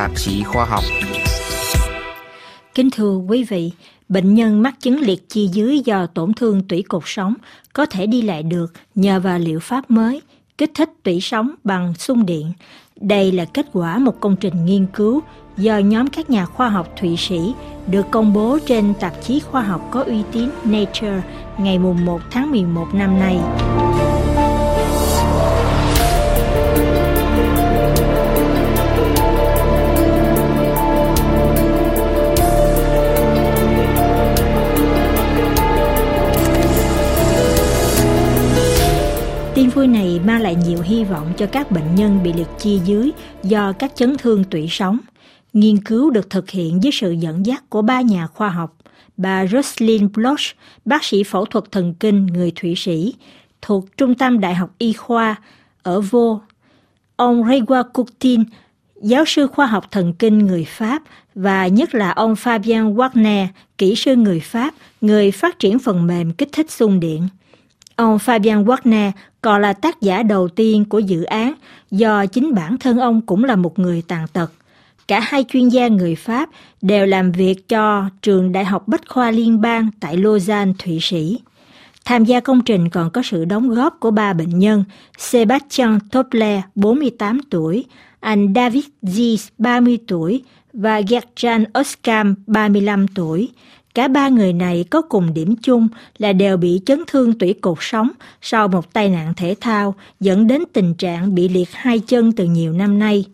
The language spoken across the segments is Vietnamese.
tạp chí khoa học. Kính thưa quý vị, bệnh nhân mắc chứng liệt chi dưới do tổn thương tủy cột sống có thể đi lại được nhờ vào liệu pháp mới kích thích tủy sống bằng xung điện. Đây là kết quả một công trình nghiên cứu do nhóm các nhà khoa học Thụy Sĩ được công bố trên tạp chí khoa học có uy tín Nature ngày 1 tháng 11 năm nay. Vui này mang lại nhiều hy vọng cho các bệnh nhân bị liệt chi dưới do các chấn thương tủy sống. Nghiên cứu được thực hiện dưới sự dẫn dắt của ba nhà khoa học, bà Rosalind Bloch, bác sĩ phẫu thuật thần kinh người Thụy Sĩ, thuộc Trung tâm Đại học Y khoa ở Vô, ông Rewa Coutin, giáo sư khoa học thần kinh người Pháp và nhất là ông Fabien Wagner, kỹ sư người Pháp, người phát triển phần mềm kích thích xung điện. Ông Fabian Wagner còn là tác giả đầu tiên của dự án do chính bản thân ông cũng là một người tàn tật. Cả hai chuyên gia người Pháp đều làm việc cho trường Đại học Bách khoa Liên bang tại Lausanne, Thụy Sĩ. Tham gia công trình còn có sự đóng góp của ba bệnh nhân Sebastian Topler, 48 tuổi, anh David Zies, 30 tuổi và Gertjan Oskam, 35 tuổi. Cả ba người này có cùng điểm chung là đều bị chấn thương tủy cột sống sau một tai nạn thể thao dẫn đến tình trạng bị liệt hai chân từ nhiều năm nay.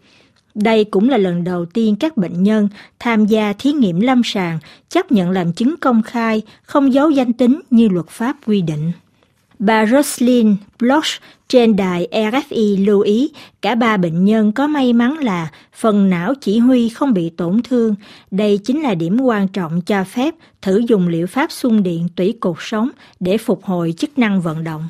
Đây cũng là lần đầu tiên các bệnh nhân tham gia thí nghiệm lâm sàng chấp nhận làm chứng công khai, không giấu danh tính như luật pháp quy định. Bà Roslyn Bloch trên đài RFI lưu ý, cả ba bệnh nhân có may mắn là phần não chỉ huy không bị tổn thương. Đây chính là điểm quan trọng cho phép thử dùng liệu pháp xung điện tủy cột sống để phục hồi chức năng vận động.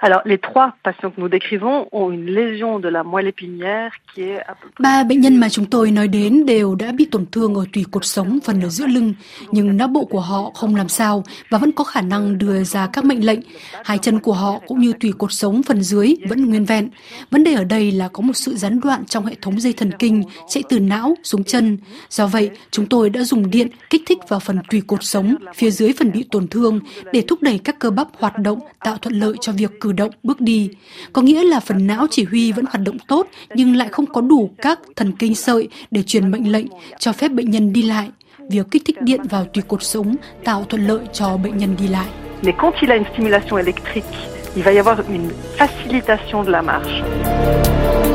Alors, les trois patients que nous décrivons ont une lésion de la moelle épinière qui est à. Ba bệnh nhân mà chúng tôi nói đến đều đã bị tổn thương ở tủy cột sống phần ở giữa lưng, nhưng não bộ của họ không làm sao và vẫn có khả năng đưa ra các mệnh lệnh. Hai chân của họ cũng như tủy cột sống phần dưới vẫn nguyên vẹn. Vấn đề ở đây là có một sự gián đoạn trong hệ thống dây thần kinh chạy từ não xuống chân. Do vậy, chúng tôi đã dùng điện kích thích vào phần tủy cột sống phía dưới phần bị tổn thương để thúc đẩy các cơ bắp hoạt động tạo thuận lợi cho việc cử cử động, bước đi. Có nghĩa là phần não chỉ huy vẫn hoạt động tốt nhưng lại không có đủ các thần kinh sợi để truyền mệnh lệnh cho phép bệnh nhân đi lại. Việc kích thích điện vào tùy cột sống tạo thuận lợi cho bệnh nhân đi lại. Mais quand il a une stimulation électrique, il va y avoir une facilitation de la marche.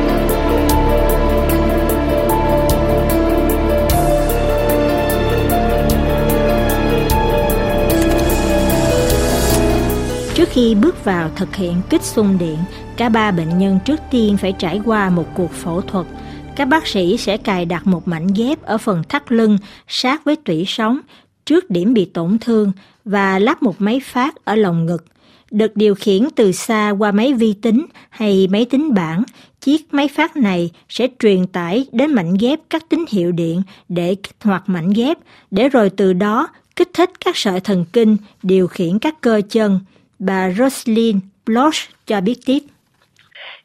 Khi bước vào thực hiện kích xung điện, cả ba bệnh nhân trước tiên phải trải qua một cuộc phẫu thuật. Các bác sĩ sẽ cài đặt một mảnh ghép ở phần thắt lưng sát với tủy sống trước điểm bị tổn thương và lắp một máy phát ở lồng ngực. Được điều khiển từ xa qua máy vi tính hay máy tính bảng, chiếc máy phát này sẽ truyền tải đến mảnh ghép các tín hiệu điện để kích hoạt mảnh ghép, để rồi từ đó kích thích các sợi thần kinh điều khiển các cơ chân bà Roslyn Bloch cho biết tiếp.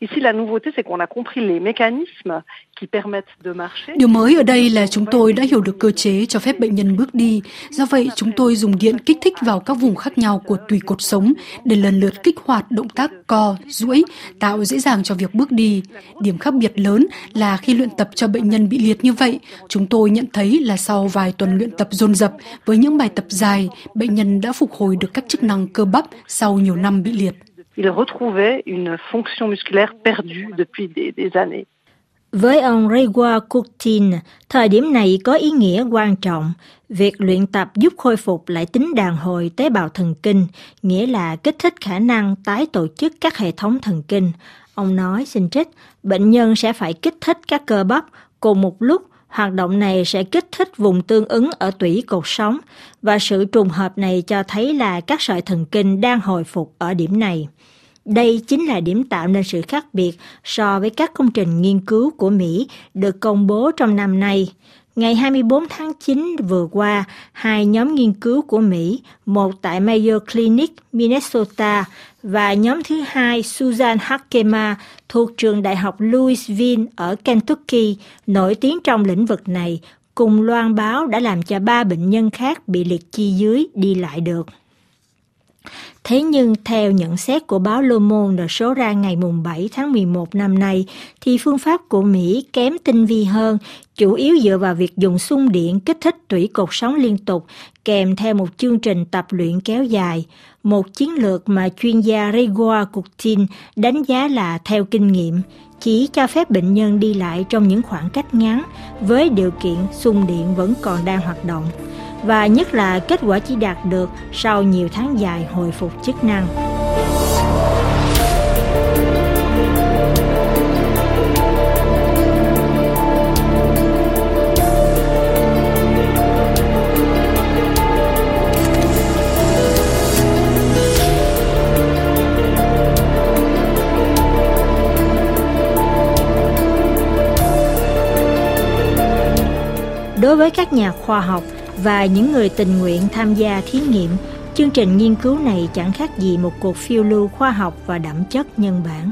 Ici, la nouveauté, c'est qu'on a compris les mécanismes Điều mới ở đây là chúng tôi đã hiểu được cơ chế cho phép bệnh nhân bước đi. Do vậy, chúng tôi dùng điện kích thích vào các vùng khác nhau của tùy cột sống để lần lượt kích hoạt động tác co, duỗi, tạo dễ dàng cho việc bước đi. Điểm khác biệt lớn là khi luyện tập cho bệnh nhân bị liệt như vậy, chúng tôi nhận thấy là sau vài tuần luyện tập dồn dập với những bài tập dài, bệnh nhân đã phục hồi được các chức năng cơ bắp sau nhiều năm bị liệt. Il retrouvait une fonction musculaire perdue depuis des, des années. Với ông Grégoire Kutin, thời điểm này có ý nghĩa quan trọng. Việc luyện tập giúp khôi phục lại tính đàn hồi tế bào thần kinh, nghĩa là kích thích khả năng tái tổ chức các hệ thống thần kinh. Ông nói, xin trích, bệnh nhân sẽ phải kích thích các cơ bắp cùng một lúc Hoạt động này sẽ kích thích vùng tương ứng ở tủy cột sống và sự trùng hợp này cho thấy là các sợi thần kinh đang hồi phục ở điểm này. Đây chính là điểm tạo nên sự khác biệt so với các công trình nghiên cứu của Mỹ được công bố trong năm nay. Ngày 24 tháng 9 vừa qua, hai nhóm nghiên cứu của Mỹ, một tại Mayo Clinic, Minnesota và nhóm thứ hai Susan Hakema thuộc trường đại học Louisville ở Kentucky, nổi tiếng trong lĩnh vực này, cùng loan báo đã làm cho ba bệnh nhân khác bị liệt chi dưới đi lại được. Thế nhưng theo nhận xét của báo Le Monde số ra ngày mùng 7 tháng 11 năm nay, thì phương pháp của Mỹ kém tinh vi hơn, chủ yếu dựa vào việc dùng xung điện kích thích tủy cột sống liên tục, kèm theo một chương trình tập luyện kéo dài. Một chiến lược mà chuyên gia Grégoire Coutin đánh giá là theo kinh nghiệm, chỉ cho phép bệnh nhân đi lại trong những khoảng cách ngắn với điều kiện xung điện vẫn còn đang hoạt động và nhất là kết quả chỉ đạt được sau nhiều tháng dài hồi phục chức năng. Đối với các nhà khoa học, và những người tình nguyện tham gia thí nghiệm, chương trình nghiên cứu này chẳng khác gì một cuộc phiêu lưu khoa học và đậm chất nhân bản.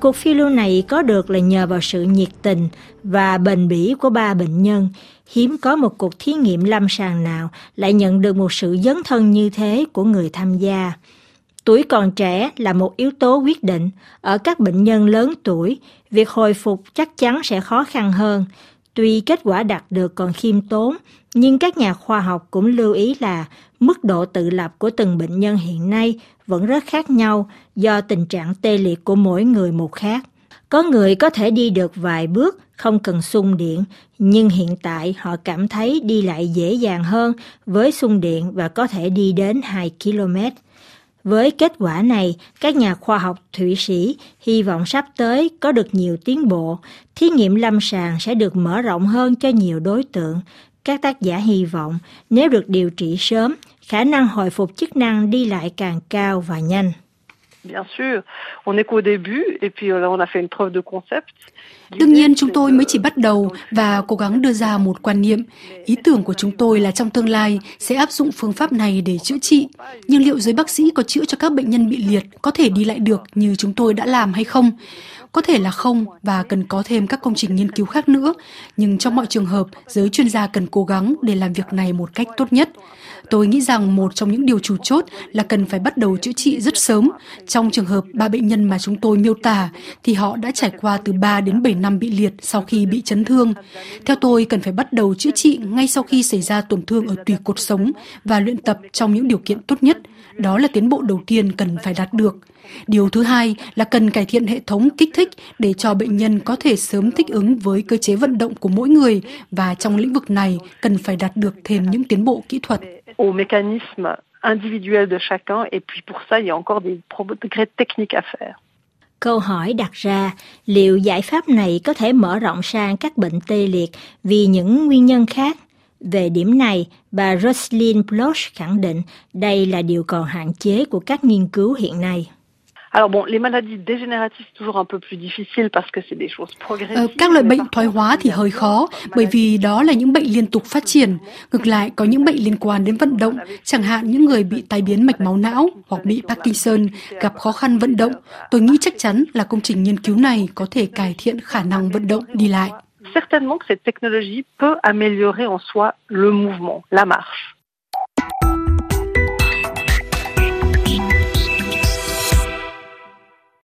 Cuộc phiêu lưu này có được là nhờ vào sự nhiệt tình và bền bỉ của ba bệnh nhân. Hiếm có một cuộc thí nghiệm lâm sàng nào lại nhận được một sự dấn thân như thế của người tham gia. Tuổi còn trẻ là một yếu tố quyết định. Ở các bệnh nhân lớn tuổi, việc hồi phục chắc chắn sẽ khó khăn hơn. Tuy kết quả đạt được còn khiêm tốn, nhưng các nhà khoa học cũng lưu ý là mức độ tự lập của từng bệnh nhân hiện nay vẫn rất khác nhau do tình trạng tê liệt của mỗi người một khác. Có người có thể đi được vài bước không cần sung điện, nhưng hiện tại họ cảm thấy đi lại dễ dàng hơn với sung điện và có thể đi đến 2 km. Với kết quả này, các nhà khoa học Thụy Sĩ hy vọng sắp tới có được nhiều tiến bộ, thí nghiệm lâm sàng sẽ được mở rộng hơn cho nhiều đối tượng. Các tác giả hy vọng nếu được điều trị sớm, khả năng hồi phục chức năng đi lại càng cao và nhanh. Bien sûr, on qu'au début et puis euh, là on a fait une preuve de concept. Đương nhiên chúng tôi mới chỉ bắt đầu và cố gắng đưa ra một quan niệm. Ý tưởng của chúng tôi là trong tương lai sẽ áp dụng phương pháp này để chữa trị. Nhưng liệu giới bác sĩ có chữa cho các bệnh nhân bị liệt có thể đi lại được như chúng tôi đã làm hay không? Có thể là không và cần có thêm các công trình nghiên cứu khác nữa. Nhưng trong mọi trường hợp, giới chuyên gia cần cố gắng để làm việc này một cách tốt nhất. Tôi nghĩ rằng một trong những điều chủ chốt là cần phải bắt đầu chữa trị rất sớm. Trong trường hợp ba bệnh nhân mà chúng tôi miêu tả thì họ đã trải qua từ 3 đến 7 năm bị liệt sau khi bị chấn thương. Theo tôi, cần phải bắt đầu chữa trị ngay sau khi xảy ra tổn thương ở tùy cột sống và luyện tập trong những điều kiện tốt nhất. Đó là tiến bộ đầu tiên cần phải đạt được. Điều thứ hai là cần cải thiện hệ thống kích thích để cho bệnh nhân có thể sớm thích ứng với cơ chế vận động của mỗi người và trong lĩnh vực này cần phải đạt được thêm những tiến bộ kỹ thuật. Individuel de chacun, et puis pour ça, il y a encore des progrès techniques à faire. Câu hỏi đặt ra, liệu giải pháp này có thể mở rộng sang các bệnh tê liệt vì những nguyên nhân khác? Về điểm này, bà Rosalind Bloch khẳng định đây là điều còn hạn chế của các nghiên cứu hiện nay. Alors bon, les maladies dégénératives toujours un peu plus difficile parce que c'est des choses progressives. Ờ, các loại bệnh thoái hóa thì hơi khó bởi vì đó là những bệnh liên tục phát triển. Ngược lại, có những bệnh liên quan đến vận động, chẳng hạn những người bị tai biến mạch máu não hoặc bị Parkinson gặp khó khăn vận động. Tôi nghĩ chắc chắn là công trình nghiên cứu này có thể cải thiện khả năng vận động đi lại. Certainement que cette technologie peut améliorer en soi le mouvement, la marche.